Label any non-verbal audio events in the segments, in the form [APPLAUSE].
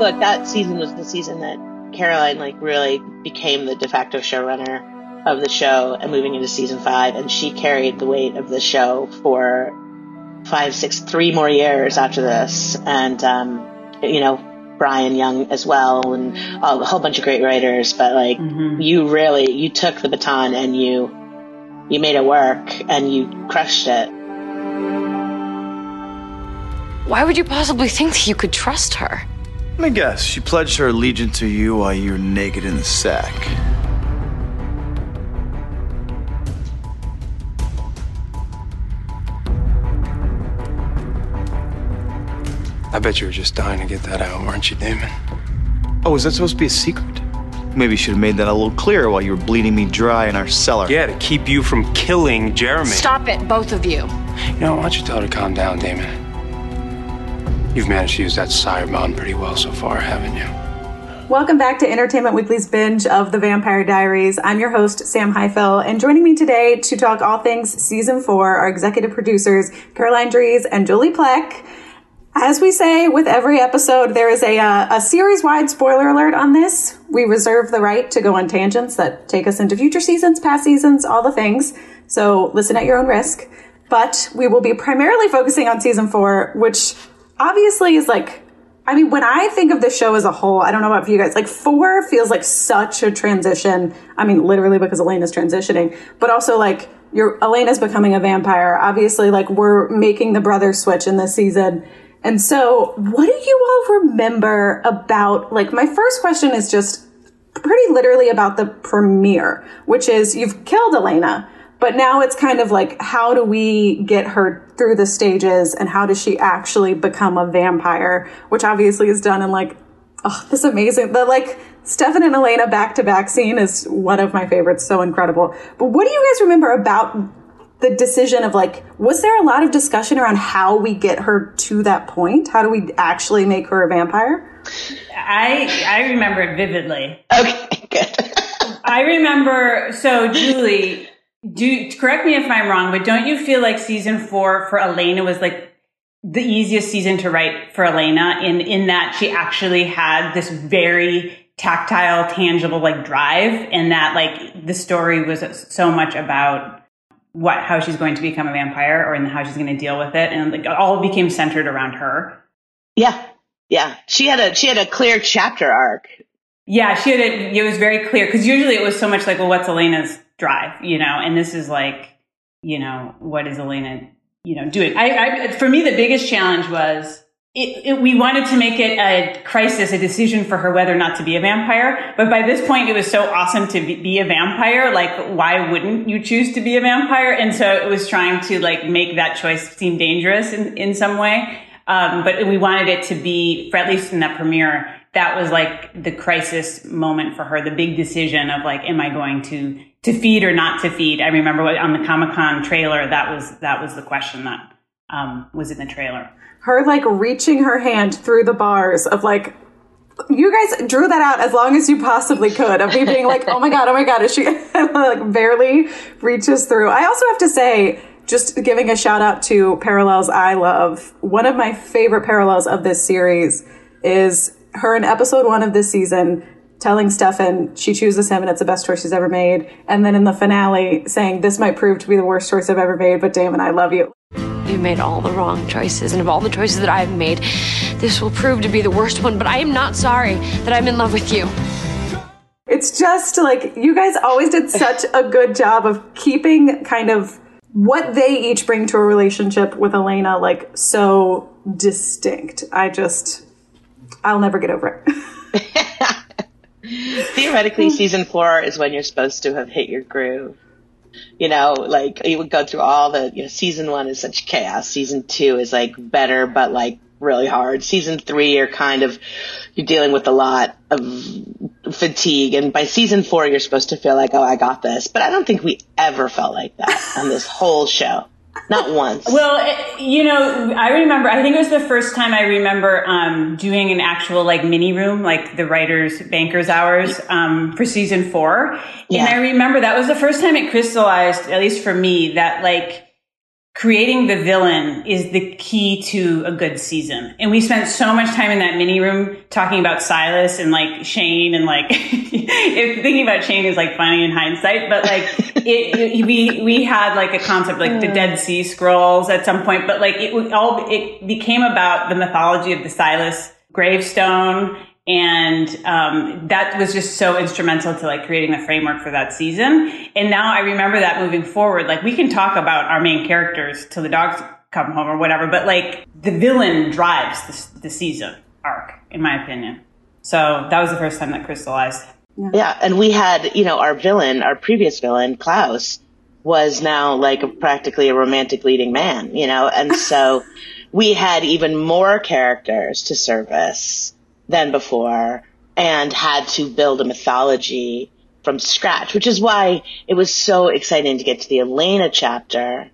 Look, that season was the season that Caroline like really became the de facto showrunner of the show and moving into season five, and she carried the weight of the show for five, six, three more years after this, and um, you know Brian Young as well, and a whole bunch of great writers. But like mm-hmm. you really you took the baton and you you made it work and you crushed it. Why would you possibly think that you could trust her? Let me guess. She pledged her allegiance to you while you were naked in the sack. I bet you were just dying to get that out, weren't you, Damon? Oh, is that supposed to be a secret? Maybe you should have made that a little clearer while you were bleeding me dry in our cellar. Yeah, to keep you from killing Jeremy. Stop it, both of you. You know, why don't you tell her to calm down, Damon? You've managed to use that sire bond pretty well so far, haven't you? Welcome back to Entertainment Weekly's binge of The Vampire Diaries. I'm your host, Sam Highfill, and joining me today to talk all things season four are executive producers Caroline Dries and Julie Plec. As we say with every episode, there is a, uh, a series wide spoiler alert on this. We reserve the right to go on tangents that take us into future seasons, past seasons, all the things. So listen at your own risk. But we will be primarily focusing on season four, which obviously is like I mean, when I think of the show as a whole, I don't know about for you guys, like four feels like such a transition. I mean, literally because Elena's transitioning, but also like your Elena's becoming a vampire. Obviously, like we're making the brother switch in this season. And so what do you all remember about, like, my first question is just pretty literally about the premiere, which is you've killed Elena but now it's kind of like, how do we get her through the stages and how does she actually become a vampire? Which obviously is done in like, oh, this amazing, the like, Stefan and Elena back to back scene is one of my favorites. So incredible. But what do you guys remember about the decision of like, was there a lot of discussion around how we get her to that point? How do we actually make her a vampire? I I remember it vividly. Okay, good. [LAUGHS] I remember so Julie do correct me if I'm wrong, but don't you feel like season four for Elena was like the easiest season to write for Elena in in that she actually had this very tactile, tangible like drive, and that like the story was so much about what how she's going to become a vampire or and how she's going to deal with it, and like all became centered around her. Yeah, yeah, she had a she had a clear chapter arc. Yeah, she had a, it was very clear because usually it was so much like, well, what's Elena's drive, you know, and this is like, you know, what is Elena, you know, doing? I, I for me, the biggest challenge was it, it, we wanted to make it a crisis, a decision for her whether or not to be a vampire. But by this point, it was so awesome to be, be, a vampire. Like, why wouldn't you choose to be a vampire? And so it was trying to like make that choice seem dangerous in, in some way. Um, but we wanted it to be, for at least in that premiere, that was like the crisis moment for her, the big decision of like, am I going to to feed or not to feed. I remember on the Comic Con trailer, that was that was the question that um, was in the trailer. Her like reaching her hand through the bars of like. You guys drew that out as long as you possibly could of me being like, oh my god, oh my god, is she [LAUGHS] like barely reaches through? I also have to say, just giving a shout out to parallels I love. One of my favorite parallels of this series is her in episode one of this season telling Stefan she chooses him and it's the best choice she's ever made. And then in the finale saying, this might prove to be the worst choice I've ever made, but Damon, I love you. You made all the wrong choices, and of all the choices that I've made, this will prove to be the worst one, but I am not sorry that I'm in love with you. It's just like you guys always did such a good job of keeping kind of what they each bring to a relationship with Elena like so distinct. I just, I'll never get over it. [LAUGHS] Theoretically, season four is when you're supposed to have hit your groove. You know, like you would go through all the, you know, season one is such chaos. Season two is like better, but like really hard. Season three, you're kind of, you're dealing with a lot of fatigue. And by season four, you're supposed to feel like, oh, I got this. But I don't think we ever felt like that on this whole show. Not once. Well, it, you know, I remember, I think it was the first time I remember um, doing an actual like mini room, like the writers' bankers' hours um, for season four. Yeah. And I remember that was the first time it crystallized, at least for me, that like, creating the villain is the key to a good season. And we spent so much time in that mini room talking about Silas and like Shane and like [LAUGHS] if thinking about Shane is like funny in hindsight, but like [LAUGHS] it, it, we we had like a concept like the Dead Sea Scrolls at some point, but like it all it became about the mythology of the Silas gravestone and um, that was just so instrumental to like creating the framework for that season. And now i remember that moving forward like we can talk about our main characters till the dogs come home or whatever but like the villain drives the, the season arc in my opinion. So that was the first time that crystallized. Yeah, and we had, you know, our villain, our previous villain, Klaus, was now like a, practically a romantic leading man, you know, and so [LAUGHS] we had even more characters to service than before and had to build a mythology from scratch, which is why it was so exciting to get to the Elena chapter,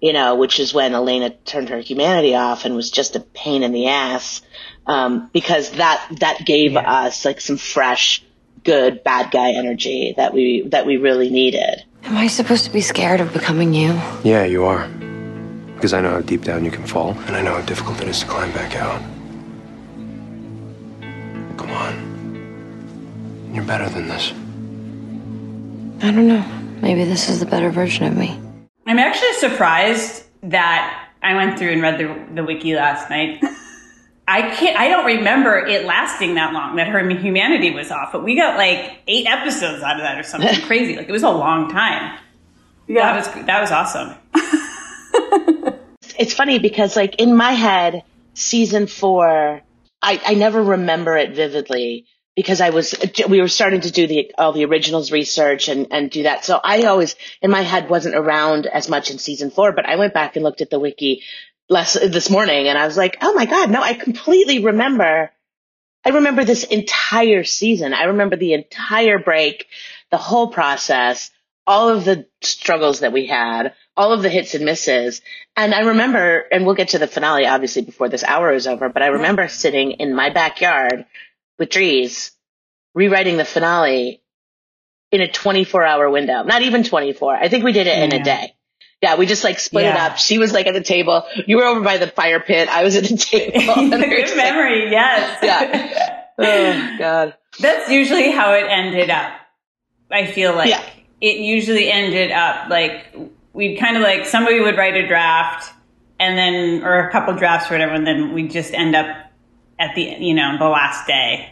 you know, which is when Elena turned her humanity off and was just a pain in the ass. Um, because that, that gave us like some fresh, good bad guy energy that we, that we really needed. Am I supposed to be scared of becoming you? Yeah, you are. Because I know how deep down you can fall, and I know how difficult it is to climb back out. Come on. You're better than this. I don't know. Maybe this is the better version of me. i'm actually surprised that i went through and read the, the wiki last night [LAUGHS] I can't. I don't remember it lasting that long. That her humanity was off, but we got like eight episodes out of that or something [LAUGHS] crazy. Like it was a long time. Yeah. That was that was awesome. [LAUGHS] it's funny because like in my head, season four, I, I never remember it vividly because I was, we were starting to do the, all the originals research and, and do that. So I always, in my head, wasn't around as much in season four, but I went back and looked at the wiki last, this morning and I was like, oh my God, no, I completely remember. I remember this entire season. I remember the entire break, the whole process, all of the struggles that we had, all of the hits and misses. And I remember, and we'll get to the finale obviously before this hour is over, but I remember sitting in my backyard with trees rewriting the finale in a 24 hour window. Not even 24. I think we did it in a day. Yeah, we just like split it up. She was like at the table. You were over by the fire pit. I was at the [LAUGHS] table. Good just like- memory, yes. [LAUGHS] Yeah. [LAUGHS] oh God. That's usually how it ended up. I feel like Yeah. it usually ended up like we'd kind of like somebody would write a draft and then or a couple drafts or whatever, and then we'd just end up at the you know the last day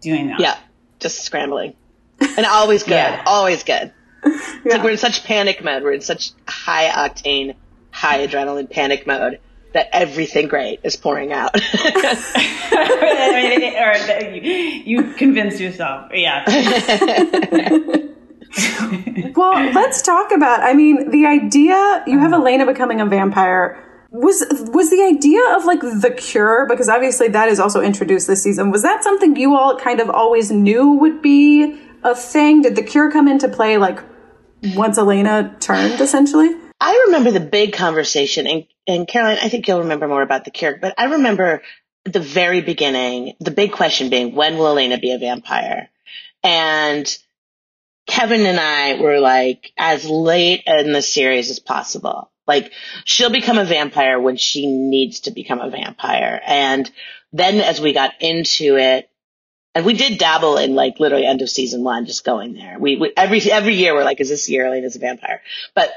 doing that. Yeah. Just scrambling. And always good. Yeah. Always good. It's like we're in such panic mode. We're in such high octane, high adrenaline panic mode that everything great is pouring out. I [LAUGHS] mean, [LAUGHS] or that you, you convince yourself. Yeah. [LAUGHS] [LAUGHS] Well, let's talk about. I mean, the idea you have uh-huh. Elena becoming a vampire was was the idea of like the cure because obviously that is also introduced this season. Was that something you all kind of always knew would be a thing? Did the cure come into play like once Elena turned essentially? I remember the big conversation, and, and Caroline, I think you'll remember more about the cure, but I remember the very beginning, the big question being, when will Elena be a vampire? And Kevin and I were like, as late in the series as possible. Like, she'll become a vampire when she needs to become a vampire. And then as we got into it, and we did dabble in like literally end of season one, just going there. We, we every every year we're like, is this year Elena's a vampire? But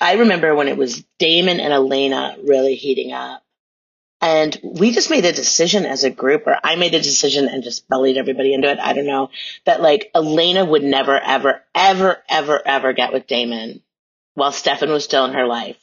I remember when it was Damon and Elena really heating up. And we just made a decision as a group, or I made a decision and just bellied everybody into it. I don't know that like Elena would never, ever, ever, ever, ever get with Damon while Stefan was still in her life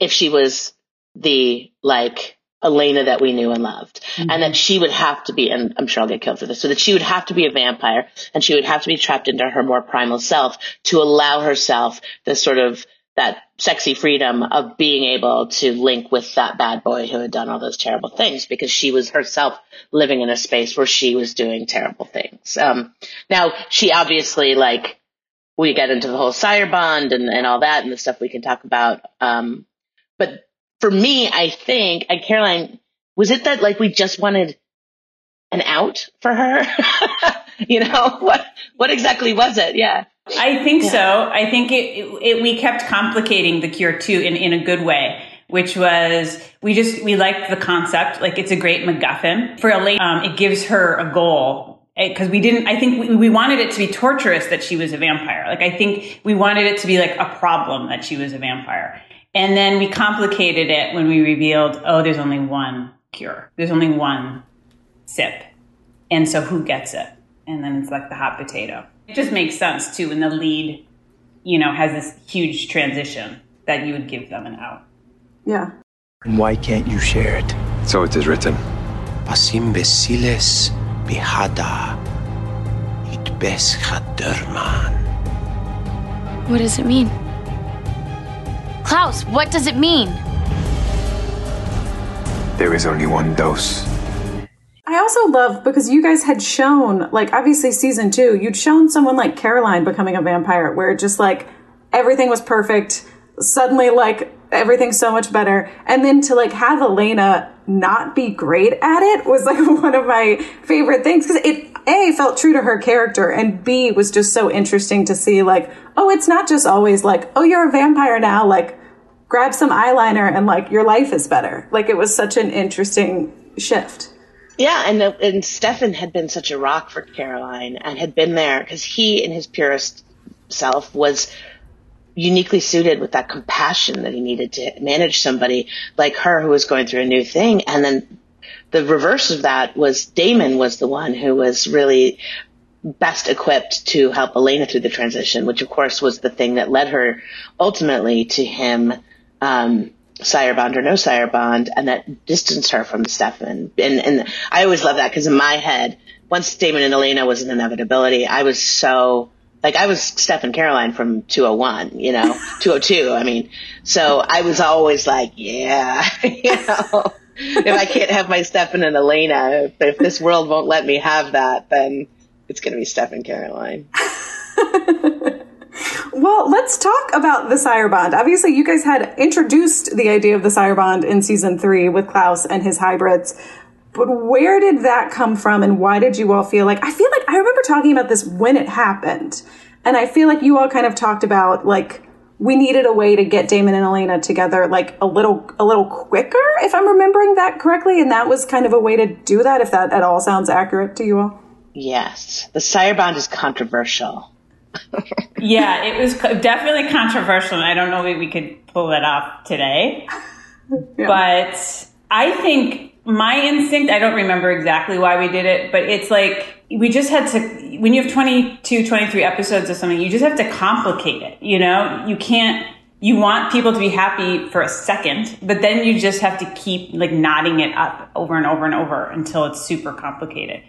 if she was the like Elena that we knew and loved. And that mm-hmm. she would have to be, and I'm sure I'll get killed for this, so that she would have to be a vampire and she would have to be trapped into her more primal self to allow herself the sort of that sexy freedom of being able to link with that bad boy who had done all those terrible things because she was herself living in a space where she was doing terrible things. Um, now she obviously like, we get into the whole sire bond and, and all that and the stuff we can talk about. Um, but for me, I think, and Caroline, was it that like we just wanted an out for her? [LAUGHS] you know, [LAUGHS] what, what exactly was it? Yeah. I think yeah. so. I think it, it, it, we kept complicating the cure too in, in a good way, which was we just, we liked the concept. Like it's a great MacGuffin for Elaine. Um, it gives her a goal because we didn't, I think we, we wanted it to be torturous that she was a vampire. Like I think we wanted it to be like a problem that she was a vampire. And then we complicated it when we revealed, oh, there's only one cure. There's only one sip. And so who gets it? And then it's like the hot potato. It just makes sense too when the lead, you know, has this huge transition that you would give them an out. Yeah. And why can't you share it? So it is written. Pas imbeciles bihada it beschaderman. What does it mean? Klaus, what does it mean? There is only one dose. I also love because you guys had shown, like, obviously season two, you'd shown someone like Caroline becoming a vampire, where just like everything was perfect. Suddenly, like, everything's so much better. And then to like have Elena not be great at it was like [LAUGHS] one of my favorite things because it A felt true to her character and B was just so interesting to see like, oh, it's not just always like, oh, you're a vampire now, like grab some eyeliner and like your life is better. Like it was such an interesting shift. Yeah, and and Stefan had been such a rock for Caroline and had been there because he, in his purest self, was uniquely suited with that compassion that he needed to manage somebody like her who was going through a new thing. And then the reverse of that was Damon was the one who was really best equipped to help Elena through the transition, which of course was the thing that led her ultimately to him um, sire bond or no sire bond, and that distanced her from Stefan. And and I always love that because in my head, once Damon and Elena was an inevitability, I was so like I was Stefan Caroline from 201, you know, [LAUGHS] 202. I mean, so I was always like, yeah, [LAUGHS] you know, if I can't have my Stefan and Elena, if, if this world won't let me have that, then it's going to be Stefan Caroline. [LAUGHS] Well, let's talk about the Sire Bond. Obviously, you guys had introduced the idea of the Sire Bond in season three with Klaus and his hybrids. But where did that come from and why did you all feel like, I feel like I remember talking about this when it happened. And I feel like you all kind of talked about like, we needed a way to get Damon and Elena together like a little a little quicker if I'm remembering that correctly and that was kind of a way to do that if that at all sounds accurate to you all. Yes. The Sire Bond is controversial yeah, it was definitely controversial, and I don't know if we could pull that off today. Yeah. But I think my instinct, I don't remember exactly why we did it, but it's like we just had to, when you have 22, 23 episodes of something, you just have to complicate it. You know, you can't, you want people to be happy for a second, but then you just have to keep like knotting it up over and over and over until it's super complicated.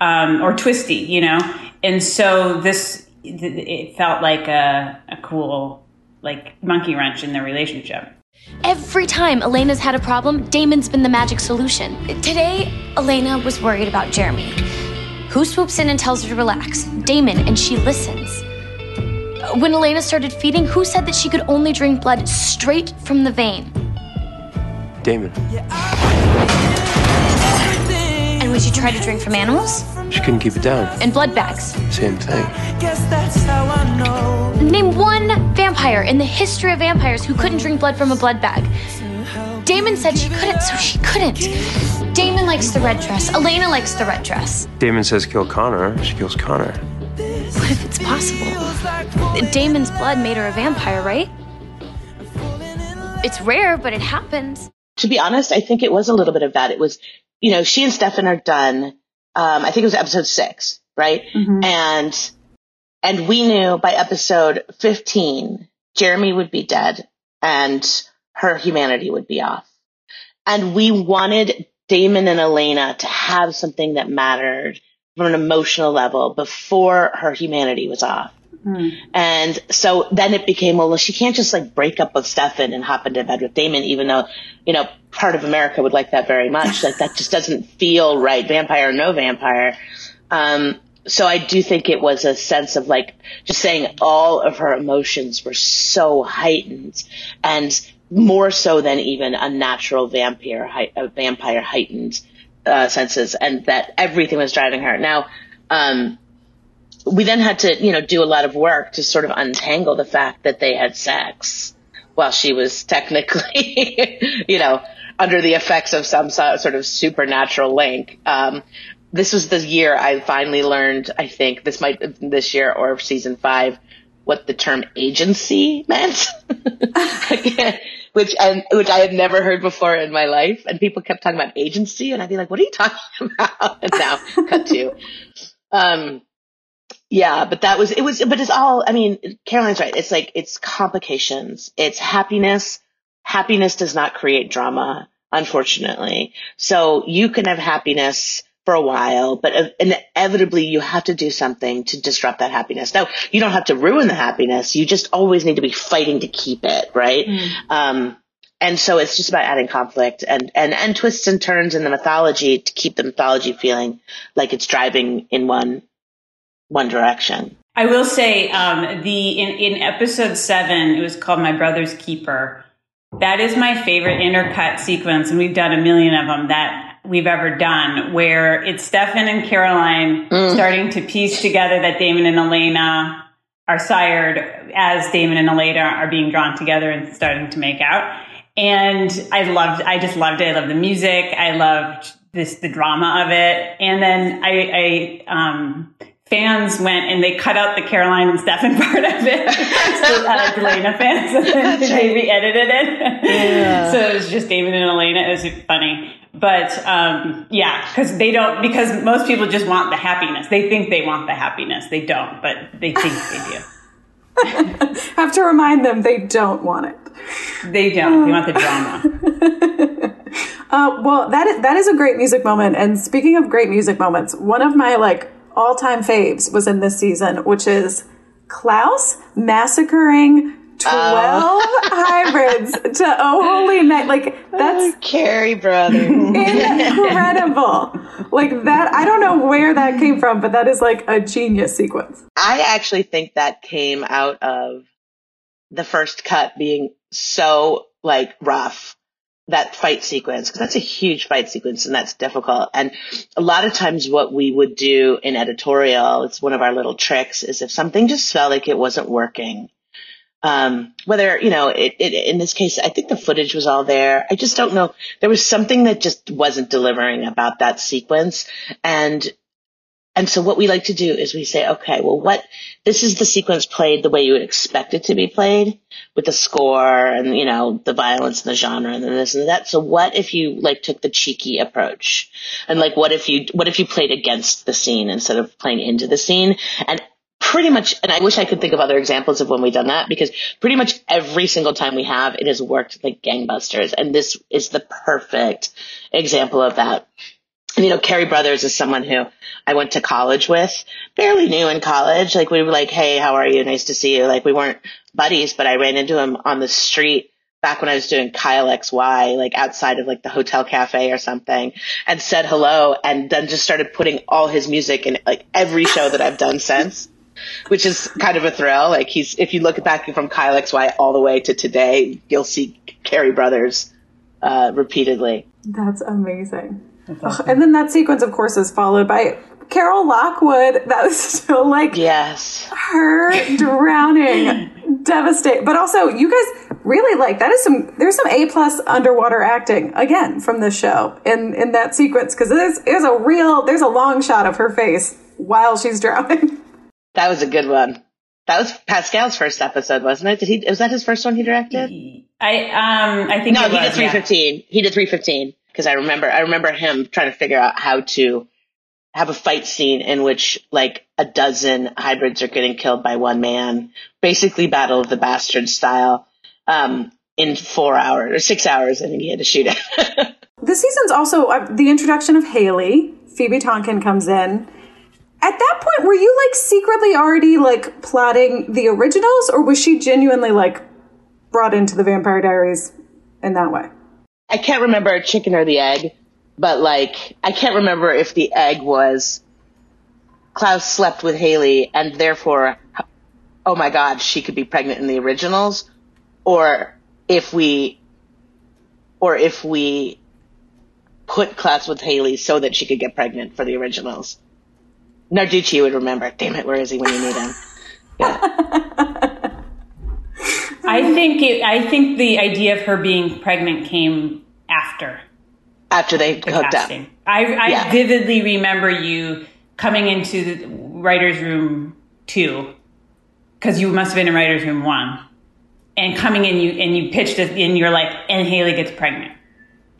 Um, or twisty, you know? And so this, it felt like a, a cool like monkey wrench in their relationship. Every time Elena's had a problem, Damon's been the magic solution. Today, Elena was worried about Jeremy. Who swoops in and tells her to relax? Damon, and she listens. When Elena started feeding, who said that she could only drink blood straight from the vein? Damon. And when she tried to drink from animals? She couldn't keep it down. And blood bags. Same thing. Guess that's how I know. Name one vampire in the history of vampires who couldn't drink blood from a blood bag. Damon said she couldn't, so she couldn't. Damon likes the red dress. Elena likes the red dress. Damon says kill Connor. She kills Connor. What if it's possible? Damon's blood made her a vampire, right? It's rare, but it happens. To be honest, I think it was a little bit of that. It was, you know, she and Stefan are done um, I think it was episode six, right? Mm-hmm. And, and we knew by episode 15, Jeremy would be dead and her humanity would be off. And we wanted Damon and Elena to have something that mattered from an emotional level before her humanity was off. Mm. And so then it became, well, she can't just like break up with Stefan and hop into bed with Damon, even though, you know, part of America would like that very much. like that just doesn't feel right, vampire or no vampire. Um, so I do think it was a sense of like just saying all of her emotions were so heightened and more so than even a natural vampire, a vampire heightened uh, senses, and that everything was driving her. Now, um, we then had to, you know, do a lot of work to sort of untangle the fact that they had sex while she was technically, [LAUGHS] you know, under the effects of some sort of supernatural link. Um, this was the year I finally learned, I think this might this year or season five, what the term agency meant. [LAUGHS] which and which I had never heard before in my life. And people kept talking about agency, and I'd be like, "What are you talking [LAUGHS] about?" And now, cut to, um, yeah, but that was it was, but it's all. I mean, Caroline's right. It's like it's complications. It's happiness. Happiness does not create drama, unfortunately. So you can have happiness for a while, but inevitably you have to do something to disrupt that happiness. Now, you don't have to ruin the happiness. You just always need to be fighting to keep it, right? Mm. Um, and so it's just about adding conflict and, and, and twists and turns in the mythology to keep the mythology feeling like it's driving in one, one direction. I will say, um, the, in, in episode seven, it was called My Brother's Keeper. That is my favorite intercut sequence, and we've done a million of them. That we've ever done where it's Stefan and Caroline mm. starting to piece together that Damon and Elena are sired as Damon and Elena are being drawn together and starting to make out. And I loved, I just loved it. I loved the music. I loved this, the drama of it. And then I, I, um, fans went and they cut out the Caroline and Stefan [LAUGHS] part of it. so, uh, Elena fans, and then they right. re-edited it. Yeah. so it was just David and Elena. It was funny. But um, yeah, because they don't. Because most people just want the happiness. They think they want the happiness. They don't, but they think they do. [LAUGHS] Have to remind them they don't want it. They don't. They want the drama. [LAUGHS] uh, well, that is, that is a great music moment. And speaking of great music moments, one of my like all time faves was in this season, which is Klaus massacring 12 [LAUGHS] hybrids to Oh Holy Night. Like, that's. Oh, Cary, brother. incredible. like, that, I don't know where that came from, but that is like a genius sequence. I actually think that came out of the first cut being so, like, rough that fight sequence because that's a huge fight sequence and that's difficult. And a lot of times what we would do in editorial, it's one of our little tricks is if something just felt like it wasn't working, um, whether, you know, it, it, in this case, I think the footage was all there. I just don't know. There was something that just wasn't delivering about that sequence. And, and so what we like to do is we say, okay, well, what, this is the sequence played the way you would expect it to be played with the score and, you know, the violence and the genre and this and that. So what if you like took the cheeky approach? And like, what if you, what if you played against the scene instead of playing into the scene? And pretty much, and I wish I could think of other examples of when we've done that because pretty much every single time we have, it has worked like gangbusters. And this is the perfect example of that. You know, Cary Brothers is someone who I went to college with, fairly new in college. Like we were like, Hey, how are you? Nice to see you. Like we weren't buddies, but I ran into him on the street back when I was doing Kyle XY, like outside of like the hotel cafe or something and said hello and then just started putting all his music in like every show that I've done since which is kind of a thrill. Like he's, if you look back from Kyle XY all the way to today, you'll see Cary Brothers uh, repeatedly. That's amazing. That's and then that sequence, of course, is followed by Carol Lockwood. That was so like yes, her drowning, [LAUGHS] devastate. But also, you guys really like that is some. There's some A plus underwater acting again from this show in in that sequence because there's there's a real there's a long shot of her face while she's drowning. [LAUGHS] That was a good one. That was Pascal's first episode, wasn't it? Did he? Was that his first one he directed? I um I think no, he was, did three fifteen. Yeah. He did three fifteen because I remember I remember him trying to figure out how to have a fight scene in which like a dozen hybrids are getting killed by one man, basically Battle of the Bastards style, um, in four hours or six hours. I think he had to shoot it. [LAUGHS] this season's also uh, the introduction of Hayley. Phoebe Tonkin comes in At that point, were you like secretly already like plotting the originals, or was she genuinely like brought into the Vampire Diaries in that way? I can't remember chicken or the egg, but like I can't remember if the egg was Klaus slept with Hayley and therefore, oh my God, she could be pregnant in the originals, or if we, or if we put Klaus with Hayley so that she could get pregnant for the originals. Narducci would remember. Damn it, where is he when you need him? [LAUGHS] Yeah. I think it, I think the idea of her being pregnant came after after they the hooked casting. up. I, I Yeah. vividly remember you coming into the writers' room two because you must have been in writers' room one, and coming in you and you pitched it and you're like, and Hayley gets pregnant.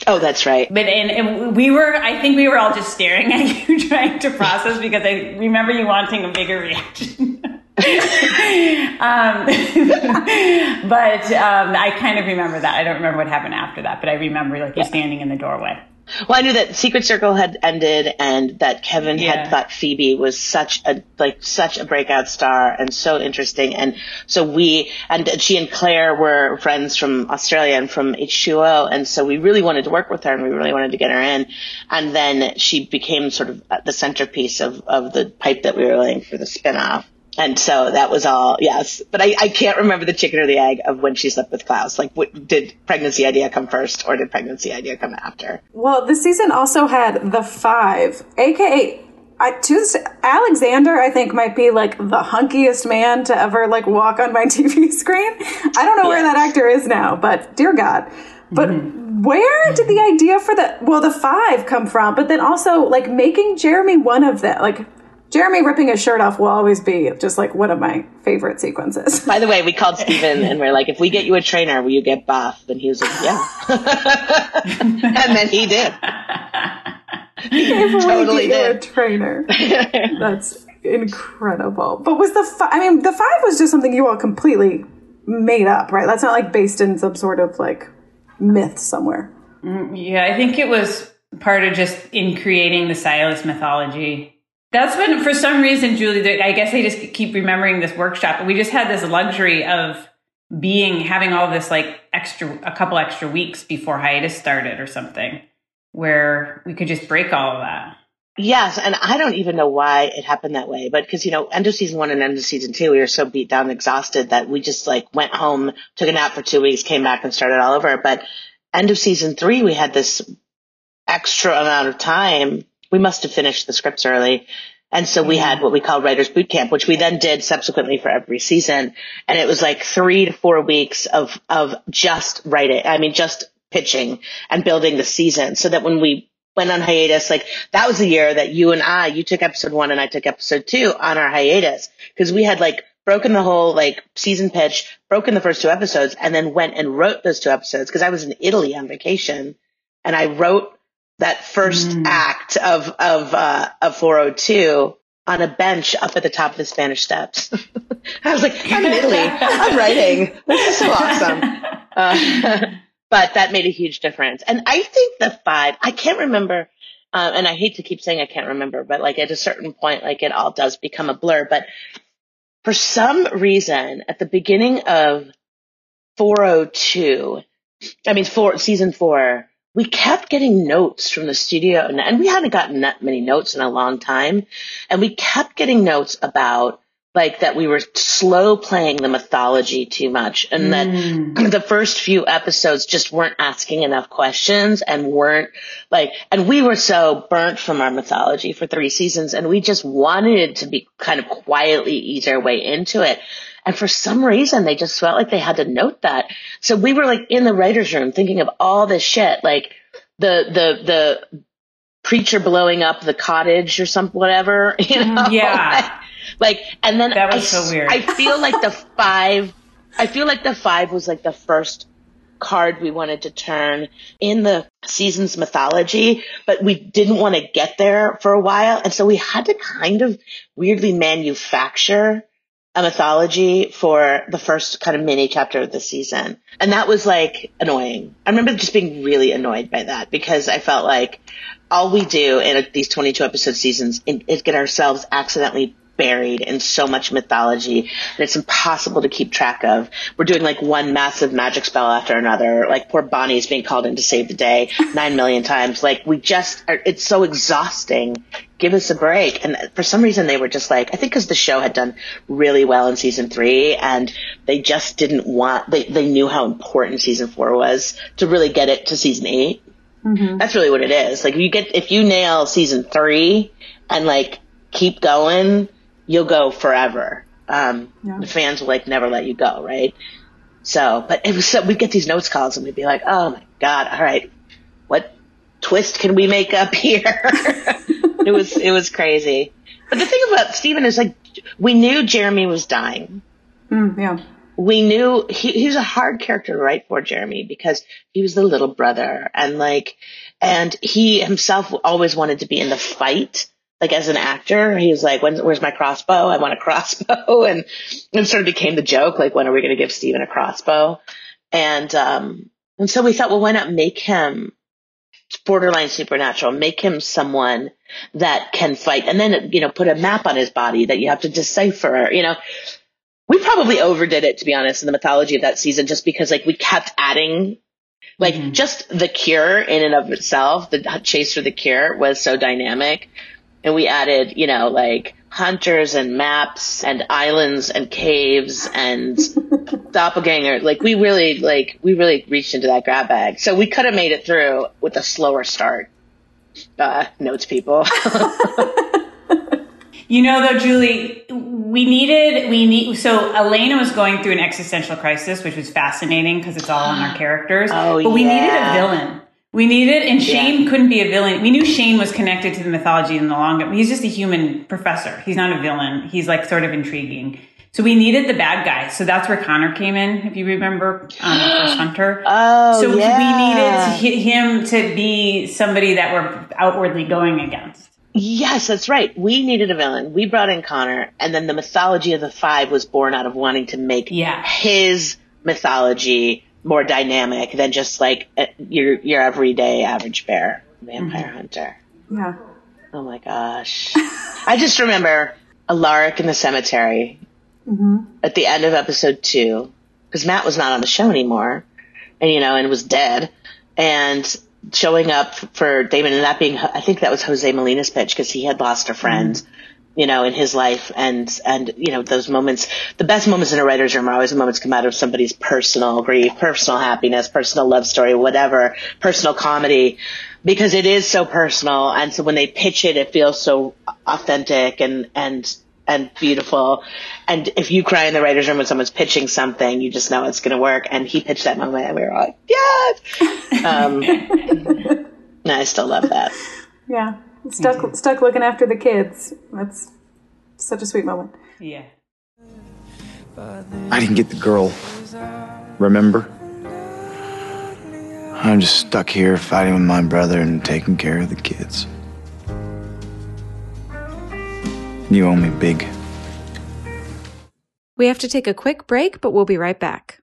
Oh, that's right. But and, and we were, I think we were all just staring [LAUGHS] at you, trying to process because I remember you wanting a bigger reaction. [LAUGHS] um, [LAUGHS] but um, I kind of remember that. I don't remember what happened after that, but I remember like you standing in the doorway. Well, I knew that Secret Circle had ended and that Kevin Yeah. had thought Phoebe was such a, like, such a breakout star and so interesting. And so we, and she and Claire were friends from Australia and from H2O. And so we really wanted to work with her and we really wanted to get her in. And then she became sort of the centerpiece of, of the pipe that we were laying for the spinoff. And so that was all, yes. But I, I can't remember the chicken or the egg of when she slept with Klaus. Like, what, did pregnancy idea come first or did pregnancy idea come after? Well, this season also had the five, aka I, to, Alexander. I think might be like the hunkiest man to ever like walk on my [LAUGHS] TV screen. I don't know where that actor is now, but dear God. But mm-hmm. where did the idea for the well the five come from? But then also like making Jeremy one of them, like. Jeremy ripping his shirt off will always be just like one of my favorite sequences. By the way, we called [LAUGHS] Steven and we're like, if we get you a trainer, will you get buff? And he was like, yeah. [LAUGHS] and then he did. If we Totally get you did. a trainer. [LAUGHS] That's incredible. But was the fi- I mean, the five was just something you all completely made up, right? That's not like based in some sort of like myth somewhere. Mm, yeah, I think it was part of just in creating the Silas mythology. That's when, for some reason, Julie, I guess I just keep remembering this workshop. We just had this luxury of being, having all this like extra, a couple extra weeks before hiatus started or something, where we could just break all of that. Yes, and I don't even know why it happened that way, but because, you know, end of season one and end of season two, we were so beat down exhausted that we just like went home, took a nap for two weeks, came back and started all over. But end of season three, we had this extra amount of time. We must have finished the scripts early. And so we had what we call writers boot camp, which we then did subsequently for every season. And it was like three to four weeks of, of just writing. I mean, just pitching and building the season so that when we went on hiatus, like that was the year that you and I, you took episode one and I took episode two on our hiatus because we had like broken the whole like season pitch, broken the first two episodes and then went and wrote those two episodes because I was in Italy on vacation and I wrote that first act of, of, uh, of 402 on a bench up at the top of the Spanish steps. [LAUGHS] I was like, I'm in Italy. [LAUGHS] I'm writing. This is so awesome. [LAUGHS] Uh, but that made a huge difference. And I think the five, I can't remember, uh, and I hate to keep saying I can't remember, but like at a certain point, like it all does become a blur. But for some reason, at the beginning of 402, I mean, four, season four, we kept getting notes from the studio and, and we hadn't gotten that many notes in a long time. And we kept getting notes about like that we were slow playing the mythology too much and that mm. [CLEARS THROAT] the first few episodes just weren't asking enough questions and weren't like, and we were so burnt from our mythology for three seasons and we just wanted to be kind of quietly ease our way into it. And for some reason, they just felt like they had to note that. So we were like in the writer's room thinking of all this shit, like the, the, the preacher blowing up the cottage or some, whatever, [LAUGHS] you mm, know? Yeah. [LAUGHS] Like, and then That was I, so weird. I feel like the [LAUGHS] five, I feel like the five was like the first card we wanted to turn in the season's mythology, but we didn't want to get there for a while. And so we had to kind of weirdly manufacture a mythology for the first kind of mini chapter of the season. And that was like annoying. I remember just being really annoyed by that because I felt like all we do in these 22 episode seasons is get ourselves accidentally buried in so much mythology that it's impossible to keep track of. We're doing like one massive magic spell after another. Like poor Bonnie's being called in to save the day [LAUGHS] nine million times. Like we just are, it's so exhausting. Give us a break. And for some reason they were just like, I think because the show had done really well in season three and they just didn't want, they, they knew how important season four was to really get it to season 8 mm-hmm. That's really what it is. Like you get, if you nail season three and like keep going, you'll go forever. Um, yeah. the fans will like never let you go, right? So, but it was so, we'd get these notes calls and we'd be like, oh my God, all right, what twist can we make up here? [LAUGHS] it was, it was crazy. But the thing about Steven is like, we knew Jeremy was dying. Mm, yeah. We knew he, he was a hard character to write for Jeremy because he was the little brother and like, and he himself always wanted to be in the fight like as an actor, he was like, where's my crossbow? I want a [LAUGHS] crossbow. And, it sort of became the joke, like, when are we going to give Steven a crossbow? And, um, and so we thought, well, why not make him borderline supernatural, make him someone that can fight and then, you know, put a map on his body that you have to decipher, you know, we probably overdid it, to be honest, in the mythology of that season, just because like we kept adding like mm-hmm. just the cure in and of itself, the chase for the cure was so dynamic and we added, you know, like hunters and maps and islands and caves and [LAUGHS] doppelganger. Like we really, like we really reached into that grab bag. So we could have made it through with a slower start. Uh, notes people. [LAUGHS] you know, though, Julie, we needed we need so Elena was going through an existential crisis, which was fascinating because it's all on our [GASPS] characters. Oh, but we yeah. needed a villain. We needed, and Shane yeah. couldn't be a villain. We knew Shane was connected to the mythology in the long. run. He's just a human professor. He's not a villain. He's like sort of intriguing. So we needed the bad guy. So that's where Connor came in, if you remember, um, the first [GASPS] hunter. Oh, so yeah. we needed him to be somebody that we're outwardly going against. Yes, that's right. We needed a villain. We brought in Connor, and then the mythology of the five was born out of wanting to make yeah. his mythology more dynamic than just like uh, your your everyday average bear vampire mm-hmm. hunter. Yeah. Oh my gosh. I just remember Alaric in the cemetery mm-hmm. at the end of episode two because Matt was not on the show anymore, and you know, and was dead, and showing up for Damon and that being I think that was Jose Molina's pitch because he had lost a friend. Mm-hmm you know, in his life and, and, you know, those moments, the best moments in a writer's room are always the moments come out of somebody's personal grief, personal happiness, personal love story, whatever, personal comedy, because it is so personal. And so when they pitch it, it feels so authentic and, and, and beautiful. And if you cry in the writer's room when someone's pitching something, you just know it's going to work. And he pitched that moment and we were like, yes! [LAUGHS] Um, and I still love that. Yeah stuck stuck looking after the kids. That's such a sweet moment. Yeah. I didn't get the girl. Remember? I'm just stuck here fighting with my brother and taking care of the kids. You owe me big. We have to take a quick break, but we'll be right back.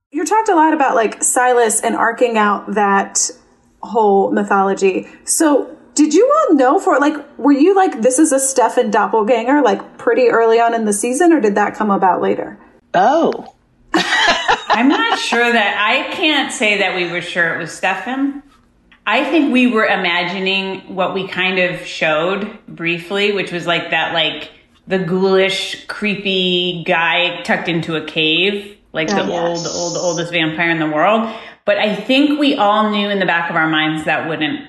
you talked a lot about like Silas and arcing out that whole mythology. So did you all know for like were you like this is a Stefan doppelganger like pretty early on in the season or did that come about later? Oh. [LAUGHS] I'm not sure that I can't say that we were sure it was Stefan. I think we were imagining what we kind of showed briefly, which was like that like the ghoulish, creepy guy tucked into a cave like the yes. old, old, oldest vampire in the world. But I think we all knew in the back of our minds that wouldn't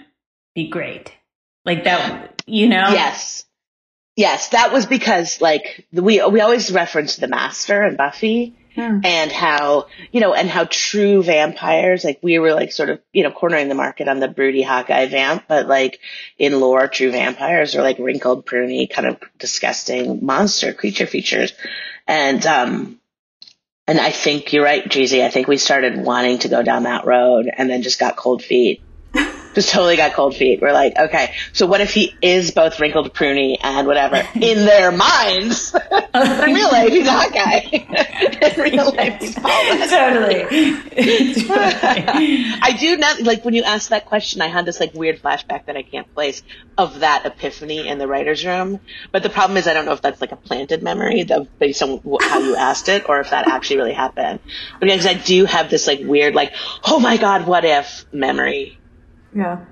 be great. Like that, you know? Yes. Yes, that was because like we we always reference the master and Buffy Hmm. and how you know and how true vampires like we were like sort of you know cornering the market on the broody Hawkeye vamp, but like in lore, true vampires are like wrinkled, pruny, kind of disgusting monster creature features, and um and I think you're right, Jeezy. I think we started wanting to go down that road and then just got cold feet. Just totally got cold feet. We're like, okay, so what if he is both wrinkled, pruny, and whatever [LAUGHS] in their minds? [LAUGHS] in real life, he's a hot guy. [LAUGHS] in real life, he's Paul. totally. I do not like when you asked that question. I had this like weird flashback that I can't place of that epiphany in the writers' room. But the problem is, I don't know if that's like a planted memory of based on how you asked it, or if that actually really happened. But because I do have this like weird, like, oh my god, what if memory Yeah.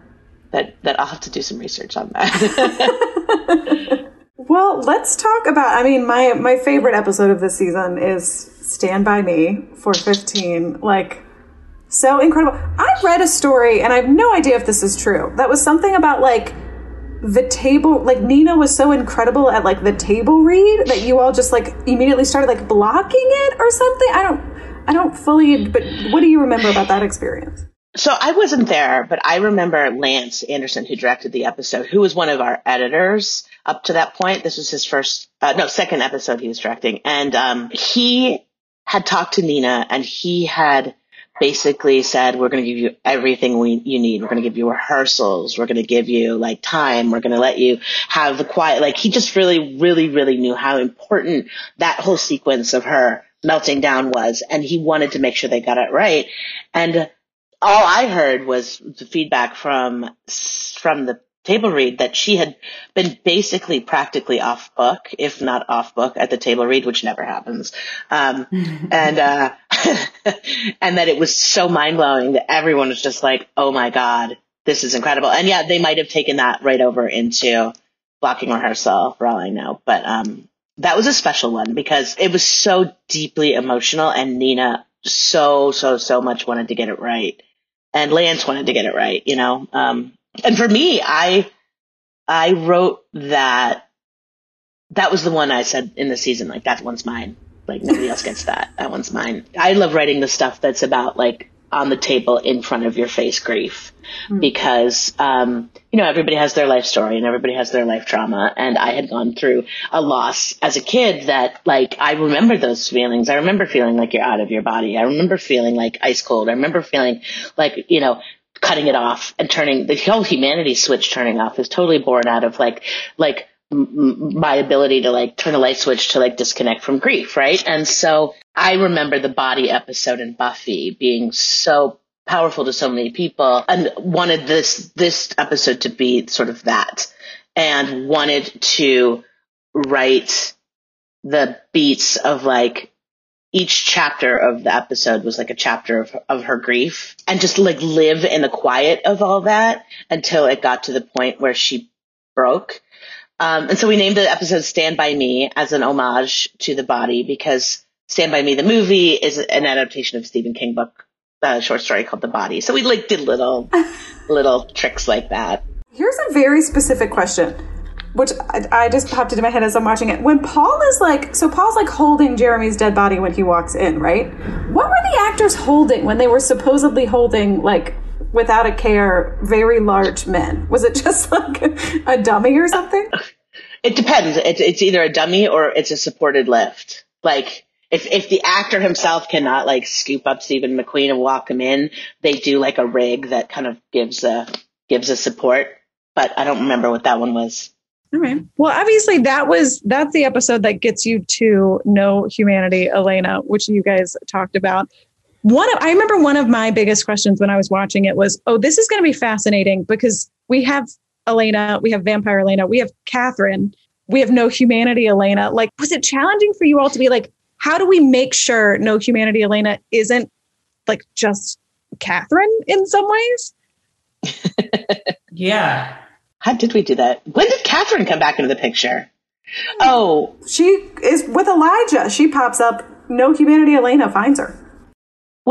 that that I'll have to do some research on that. [LAUGHS] Well, let's talk about. I mean, my my favorite episode of this season is "Stand by Me" for fifteen. Like, so incredible. I read a story, and I have no idea if this is true. That was something about like the table. Like Nina was so incredible at like the table read that you all just like immediately started like blocking it or something. I don't. I don't fully. But what do you remember about that experience? So I wasn't there, but I remember Lance Anderson, who directed the episode, who was one of our editors up to that point. This was his first, uh, no, second episode he was directing. And, um, he had talked to Nina and he had basically said, we're going to give you everything we, you need. We're going to give you rehearsals. We're going to give you like time. We're going to let you have the quiet. Like he just really, really, really knew how important that whole sequence of her melting down was. And he wanted to make sure they got it right. And all I heard was the feedback from from the table read that she had been basically practically off book, if not off book, at the table read, which never happens. Um, [LAUGHS] and uh, [LAUGHS] and that it was so mind blowing that everyone was just like, "Oh my god, this is incredible!" And yeah, they might have taken that right over into blocking rehearsal, for all I know. But um, that was a special one because it was so deeply emotional, and Nina so so so much wanted to get it right and Lance wanted to get it right, you know. Um, and for me, I I wrote that. That was the one I said in the season, like that one's mine. Like nobody else gets that. That one's mine. I love writing the stuff that's about like on the table in front of your face grief. Because um, you know everybody has their life story and everybody has their life trauma. And i had gone through a loss as a kid that like i remember those feelings. I remember feeling like you're out of your body. I remember feeling like ice cold. I remember feeling like you know cutting it off and turning the whole humanity switch turning off is totally born out of like like my ability to like turn a light switch to like disconnect from grief right? And so i remember the body episode in buffy being so powerful to so many people and wanted this this episode to be sort of that and wanted to write the beats of like each chapter of the episode was like a chapter of, of her grief and just like live in the quiet of all that until it got to the point where she broke um, and so we named the episode stand by me as an homage to the body because stand by me the movie is an adaptation of stephen king book uh, short story called The Body. So we like did little [LAUGHS] little tricks like that. Here's a very specific question, which I, I just popped into my head as I'm watching it. When Paul is like, so Paul's like holding Jeremy's dead body when he walks in, right? What were the actors holding when they were supposedly holding like without a care very large men? Was it just [LAUGHS] like a dummy or something? [LAUGHS] It depends. It's, it's either a dummy or it's a supported lift. Like if if the actor himself cannot like scoop up Steven McQueen and walk him in, they do like a rig that kind of gives a gives a support. But I don't remember what that one was. All right. Well, obviously that was that's the episode that gets you to know humanity, Elena, which you guys talked about. One of I remember one of my biggest questions when I was watching it was, "Oh, this is going to be fascinating because we have Elena, we have vampire Elena, we have Katherine, we have no humanity Elena." Like, was it challenging for you all to be like, how do we make sure no humanity Elena isn't like just Katherine in some ways? [LAUGHS] yeah. How did we do that? When did Katherine come back into the picture? Oh, she is with Elijah. She pops up. No humanity Elena finds her.